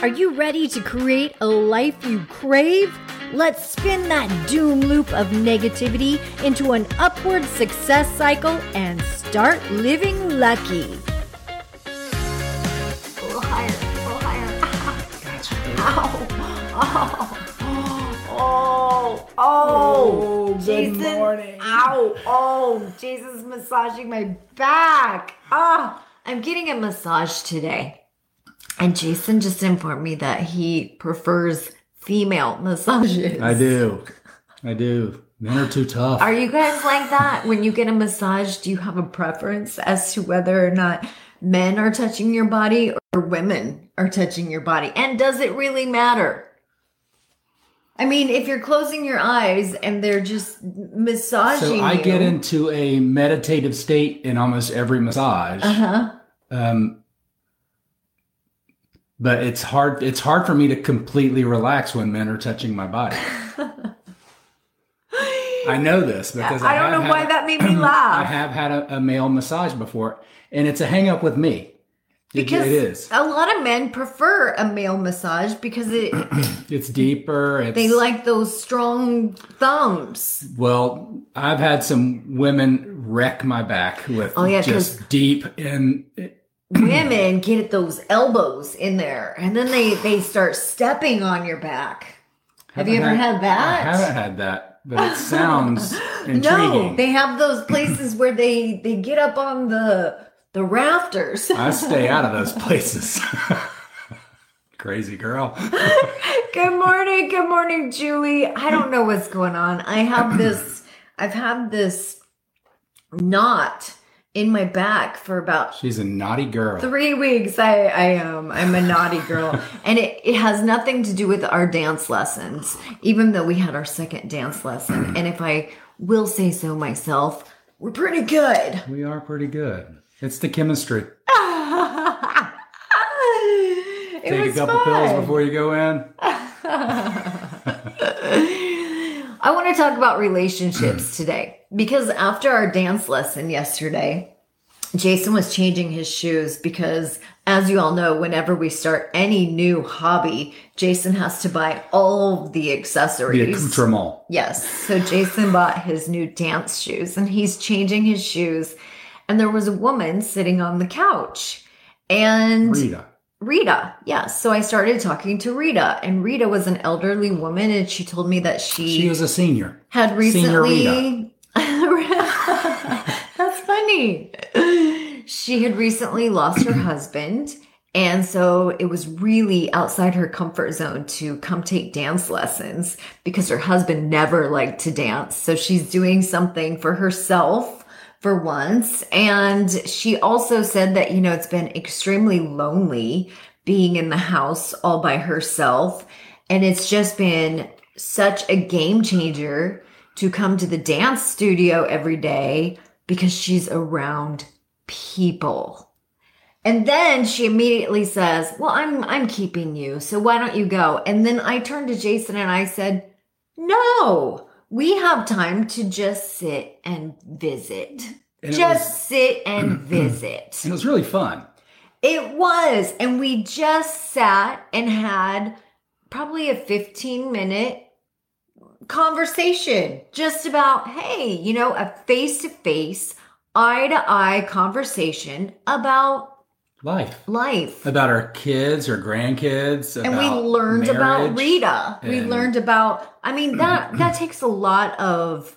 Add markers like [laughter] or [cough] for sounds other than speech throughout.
Are you ready to create a life you crave? Let's spin that doom loop of negativity into an upward success cycle and start living lucky. A little higher, a little higher. Ow. Ow. Oh, oh, Oh, good Jason. morning. Ow, oh, Jason's massaging my back. Ah, I'm getting a massage today. And Jason just informed me that he prefers female massages. I do. I do. Men are too tough. Are you guys like that? When you get a massage, do you have a preference as to whether or not men are touching your body or women are touching your body? And does it really matter? I mean, if you're closing your eyes and they're just massaging so I you, get into a meditative state in almost every massage. uh-huh. Um, but it's hard. It's hard for me to completely relax when men are touching my body. [laughs] I know this because I don't know why had- that made me [clears throat] laugh I have had a, a male massage before, and it's a hang up with me. It- Because it is. a lot of men prefer a male massage because it [clears throat] It's deeper. It's, they like those strong thumbs. Well, I've had some women wreck my back with Oh, yeah, just deep and women get those elbows in there and then they they start stepping on your back. Have you ever had that? I haven't had that, but it sounds [laughs] no they have those places where they they get up on the the rafters. I stay out of those [laughs] places. [laughs] Crazy girl. good morning good morning julie. I don't know what's going on. I have this i've had this knot in my back for about She's a naughty girl. three weeks i i am i'm a naughty girl [laughs] and it, it has nothing to do with our dance lessons even though we had our second dance lesson and if i will say so myself we're pretty good We are pretty good. It's the chemistry. [laughs] it Take a couple fun. pills before you go in. [laughs] I want to talk about relationships [clears throat] today because after our dance lesson yesterday, Jason was changing his shoes because, as you all know, whenever we start any new hobby, Jason has to buy all the The accessories. accoutrement. Yes. So Jason bought his new dance shoes and he's changing his shoes. And there was a woman sitting on the couch. And Rita. Rita, yes. So I started talking to Rita, and Rita was an elderly woman, and she told me that she, She was a senior. had Senior recently. [laughs] [laughs] Funny. She had recently lost her husband. And so it was really outside her comfort zone to come take dance lessons because her husband never liked to dance. So she's doing something for herself for once. And she also said that, you know, it's been extremely lonely being in the house all by herself. And it's just been such a game changer to come to the dance studio every day because she's around people. And then she immediately says, "Well, I'm I'm keeping you. So why don't you go?" And then I turned to Jason and I said, "No. We have time to just sit and visit. And just sit and [clears throat] visit." And it was really fun. It was. And we just sat and had probably a 15 minute conversation just about, hey, you know, a face to face, eye to eye conversation about Life. life. About our kids or grandkids. And we learned about. Rita. We learned about, I mean, that, [clears throat] that takes a lot of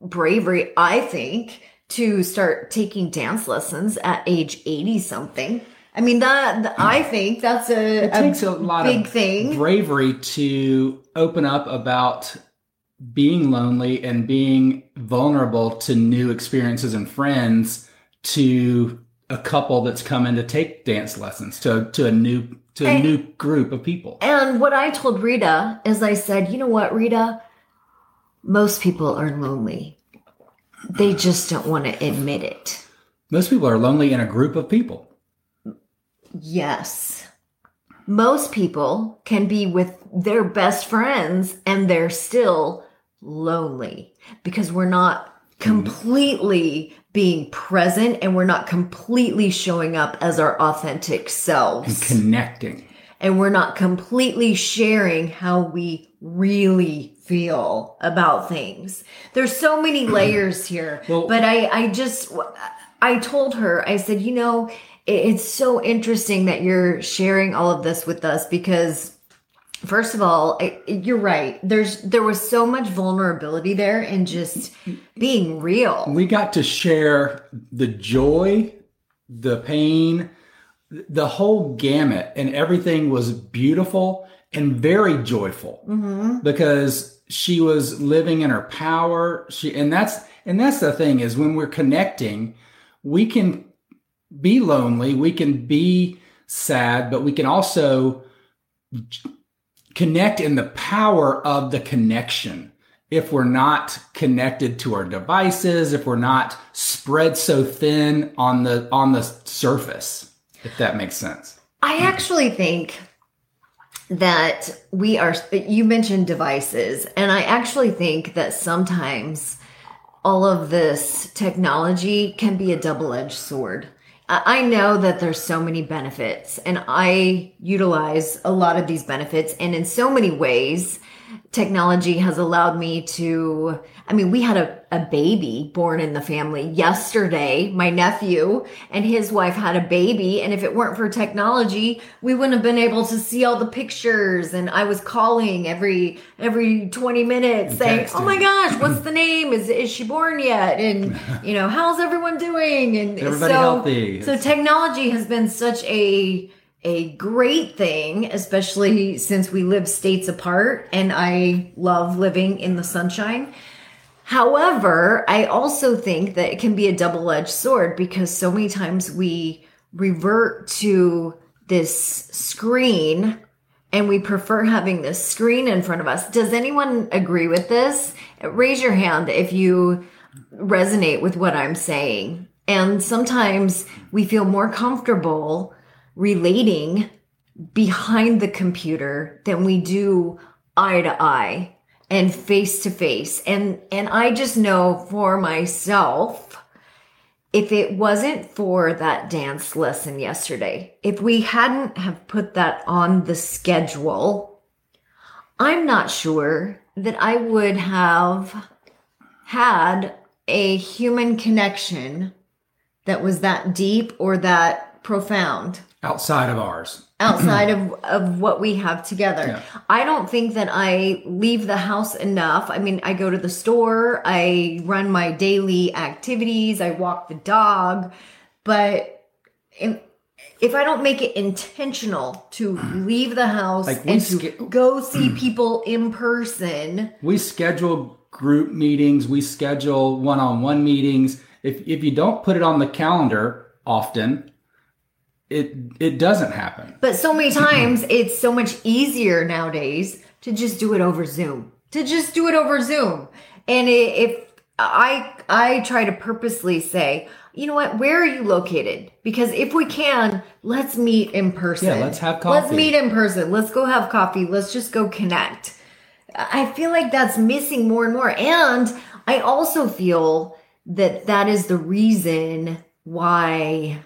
bravery, I think, to start taking dance lessons at age 80 something. I mean, that, th- I [clears throat] think that's a, It takes a lot big of thing. bravery to open up about being lonely and being vulnerable to new experiences and friends to a couple that's coming to take dance lessons to to a new to a And- new group of people. And what I told Rita is I said, you know what, Rita? Most people are lonely. They just don't want to admit it. Most people are lonely in a group of people. Yes. Most people can be with their best friends and they're still lonely because we're not mm-hmm. completely being present and we're not completely showing up as our authentic selves. and Connecting. and we're not completely sharing how we really feel about things. There's so many [clears throat] layers here. Well- but I I just I told her I said, "You know, it's so interesting that you're sharing all of this with us because First of all, I, you're right. There's there was so much vulnerability there and just being real. we got to share the joy, the pain, the whole gamut, and everything was beautiful and very joyful mm-hmm. because she was living in her power. She and that's and that's the thing is when we're connecting, we can be lonely, we can be sad, but we can also connect in the power of the connection. If we're not connected to our devices if we're not spread so thin on the on the surface if that makes sense. I actually think that we are, you mentioned devices, and I actually think that sometimes all of this technology can be a double edged sword. I know that there's so many benefits, and I utilize a lot of these benefits, and in so many ways, technology has allowed me to i mean we had a, a baby born in the family yesterday my nephew and his wife had a baby and if it weren't for technology we wouldn't have been able to see all the pictures and i was calling every every 20 minutes saying oh texting. oh my gosh [clears throat] what's the name is is she born yet and [laughs] you know how's everyone doing and Everybody so healthy? so technology has been such a a great thing, especially since we live states apart and I love living in the sunshine. However, I also think that it can be a double edged sword because so many times we revert to this screen and we prefer having this screen in front of us. Does anyone agree with this? Raise your hand if you resonate with what I'm saying. And sometimes we feel more comfortable relating behind the computer than we do eye to eye and face to face. And and I just know for myself if it wasn't for that dance lesson yesterday, if we hadn't have put that on the schedule, I'm not sure that I would have had a human connection that was that deep or that profound outside of ours. Outside of, of what we have together. Yeah. I don't think that I leave the house enough. I mean, I go to the store, I run my daily activities, I walk the dog, but in, if I don't make it intentional to mm-hmm. leave the house Like, and to sk- go [clears throat] see people in person, we schedule group meetings. We schedule one-on-one meetings. If if you don't put it on the calendar often it it doesn't happen But so many times [laughs] it's so much easier nowadays to just do it over Zoom. To just do it over Zoom. And if I I try to purposely say, you know what, where are you located? Because if we can, let's meet in person. Yeah, let's have coffee. Let's meet in person. Let's go have coffee. Let's just go connect. I feel like that's missing more and more. And I also feel that that is the reason why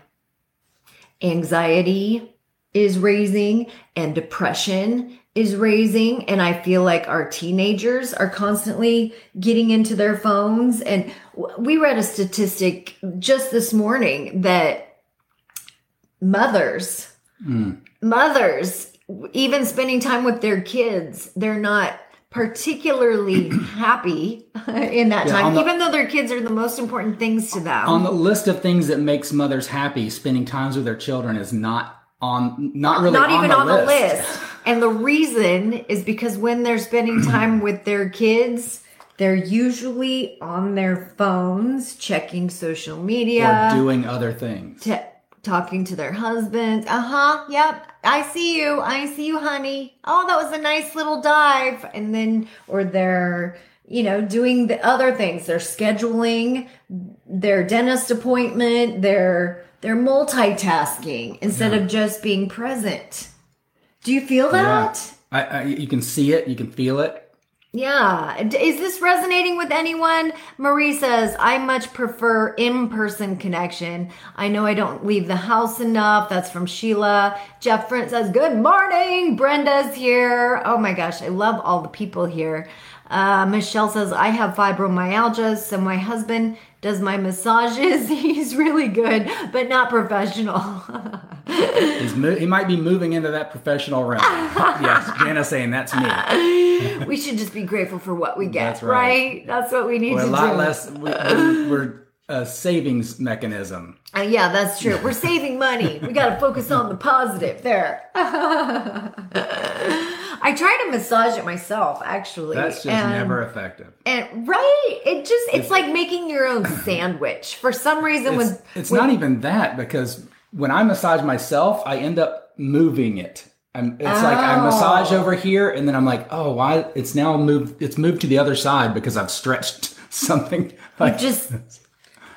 anxiety is raising and depression is raising. And i feel like our teenagers are constantly getting into their phones. And we read a statistic just this morning that mothers hmm. mothers even spending time with their kids they're not particularly happy in that Yeah, time the- even though their kids are the most important things to them on the list of things that makes mothers happy spending times with their children is not on not really not on even the on list. the list. And the reason is because when they're spending [clears throat] time with their kids, they're usually on their phones, checking social or media, doing other things t- talking to their husbands. Uh huh. Yep. I see you. I see you, honey. Oh, that was a nice little dive. And then, or they're, you know, doing the other things. They're scheduling their dentist appointment. They're, they're multitasking instead of just being present. Do you feel Yeah. that? I, I, you can see it you can feel it Yeah. Is this resonating with anyone? Marie says, I much prefer in person connection. I know I don't leave the house enough. That's from Sheila. Jeff Front says, Good morning. Brenda's here. Oh my gosh. I love all the people here. Uh, Michelle says, I have fibromyalgia, so my husband does my massages. [laughs] He's really good, but not professional. [laughs] He's mo- he might be moving into that professional realm. [laughs] yes, Jana saying that's me. we should just be grateful for what we get, That's right. right. That's what we need We're to a lot do. less. We, we, we're a savings mechanism. Uh, yeah, that's true. We're saving money. We got to focus on the positive there. [laughs] I try to massage it myself, actually. That's just and, never effective. And right, it just it's like making your own sandwich. For some reason, It's, when it's when- not even that because when I massage myself, I end up moving it. I'm, it's like I Oh. massage over here, and then I'm like, oh, why? It's now moved. It's moved to the other side because I've stretched [laughs] something. Like just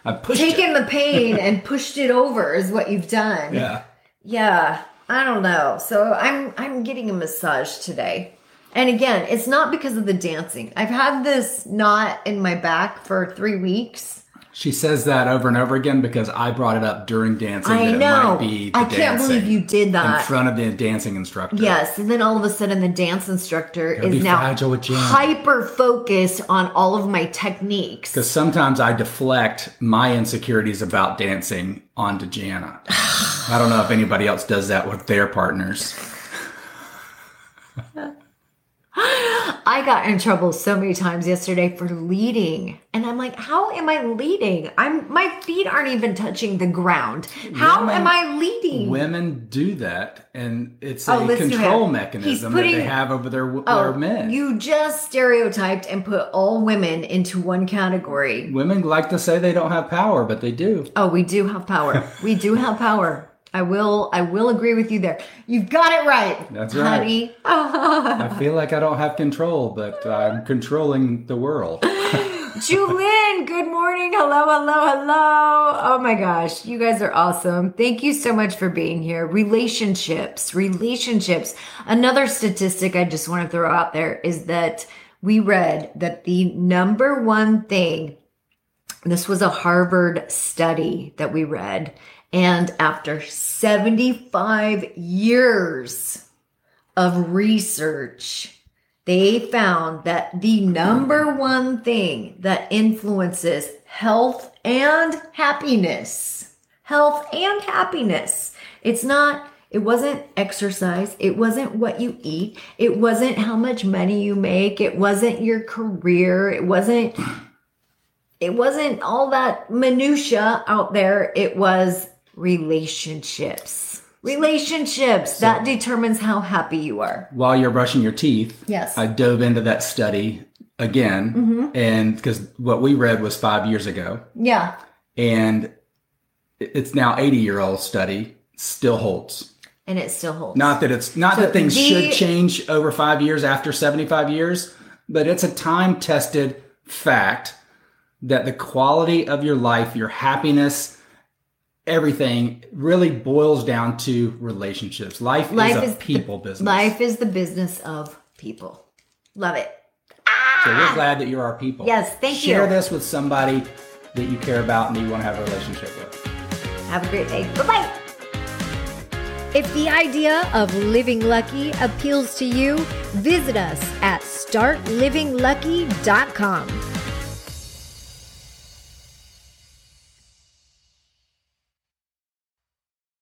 I pushed taken the pain and pushed it over is what you've done. Yeah. Yeah, I don't know. So I'm I'm getting a massage today. And again, it's not because of the dancing. I've had this knot in my back for 3 weeks. She says that over and over again because I brought it up during dancing. I that know. It might be the I can't believe you did that. in front of the dancing instructor. Yes, and then all of a sudden the dance instructor is now fragile with Jan. hyper focused on all of my techniques. Because sometimes I deflect my insecurities about dancing onto Jana. [sighs] I don't know if anybody else does that with their partners. [laughs] I got in trouble so many times yesterday for leading. And I'm like, how am I leading? I'm my feet aren't even touching the ground. How Women- am I leading? Women do that, and it's Oh, a control mechanism He's that they have over their, oh, their Oh, men. you just stereotyped and put all women into one category. Women like to say they don't have power, but they do. Oh, we do have power. we do have power. I will I will agree with you there. You've got it right. That's right. honey. [laughs] I feel like I don't have control, but I'm controlling the world. [laughs] Julin, good morning. Hello, hello, hello. Oh my gosh, you guys are awesome. Thank you so much for being here. Relationships, relationships. Another statistic I just want to throw out there is that we read that the number one thing, this was a Harvard study that we read, and after 75 years of research, they found that the number one thing that influences health and happiness, health and happiness, it's not, it wasn't exercise. It wasn't what you eat. It wasn't how much money you make. It wasn't your career. It wasn't, it wasn't all that minutia out there. It was relationships. Relationships that determines how happy you are. While you're brushing your teeth, Yes. I dove into that study again, Mm-hmm. and because what we read was five years ago, Yeah. and it's now 80 year old study still holds. And it still holds. Not that it's not So that things the- should change over five years after 75 years, but it's a time tested fact that the quality of your life, your happiness, everything really boils down to relationships. Life, Life is a is the- people business. Life is the business of people. Love it. So we're ah! glad that you're our people. Yes, thank Share you. Share this with somebody that you care about and that you want to have a relationship with. Have a great day. Bye bye. If the idea of living lucky appeals to you, visit us at startlivinglucky.com.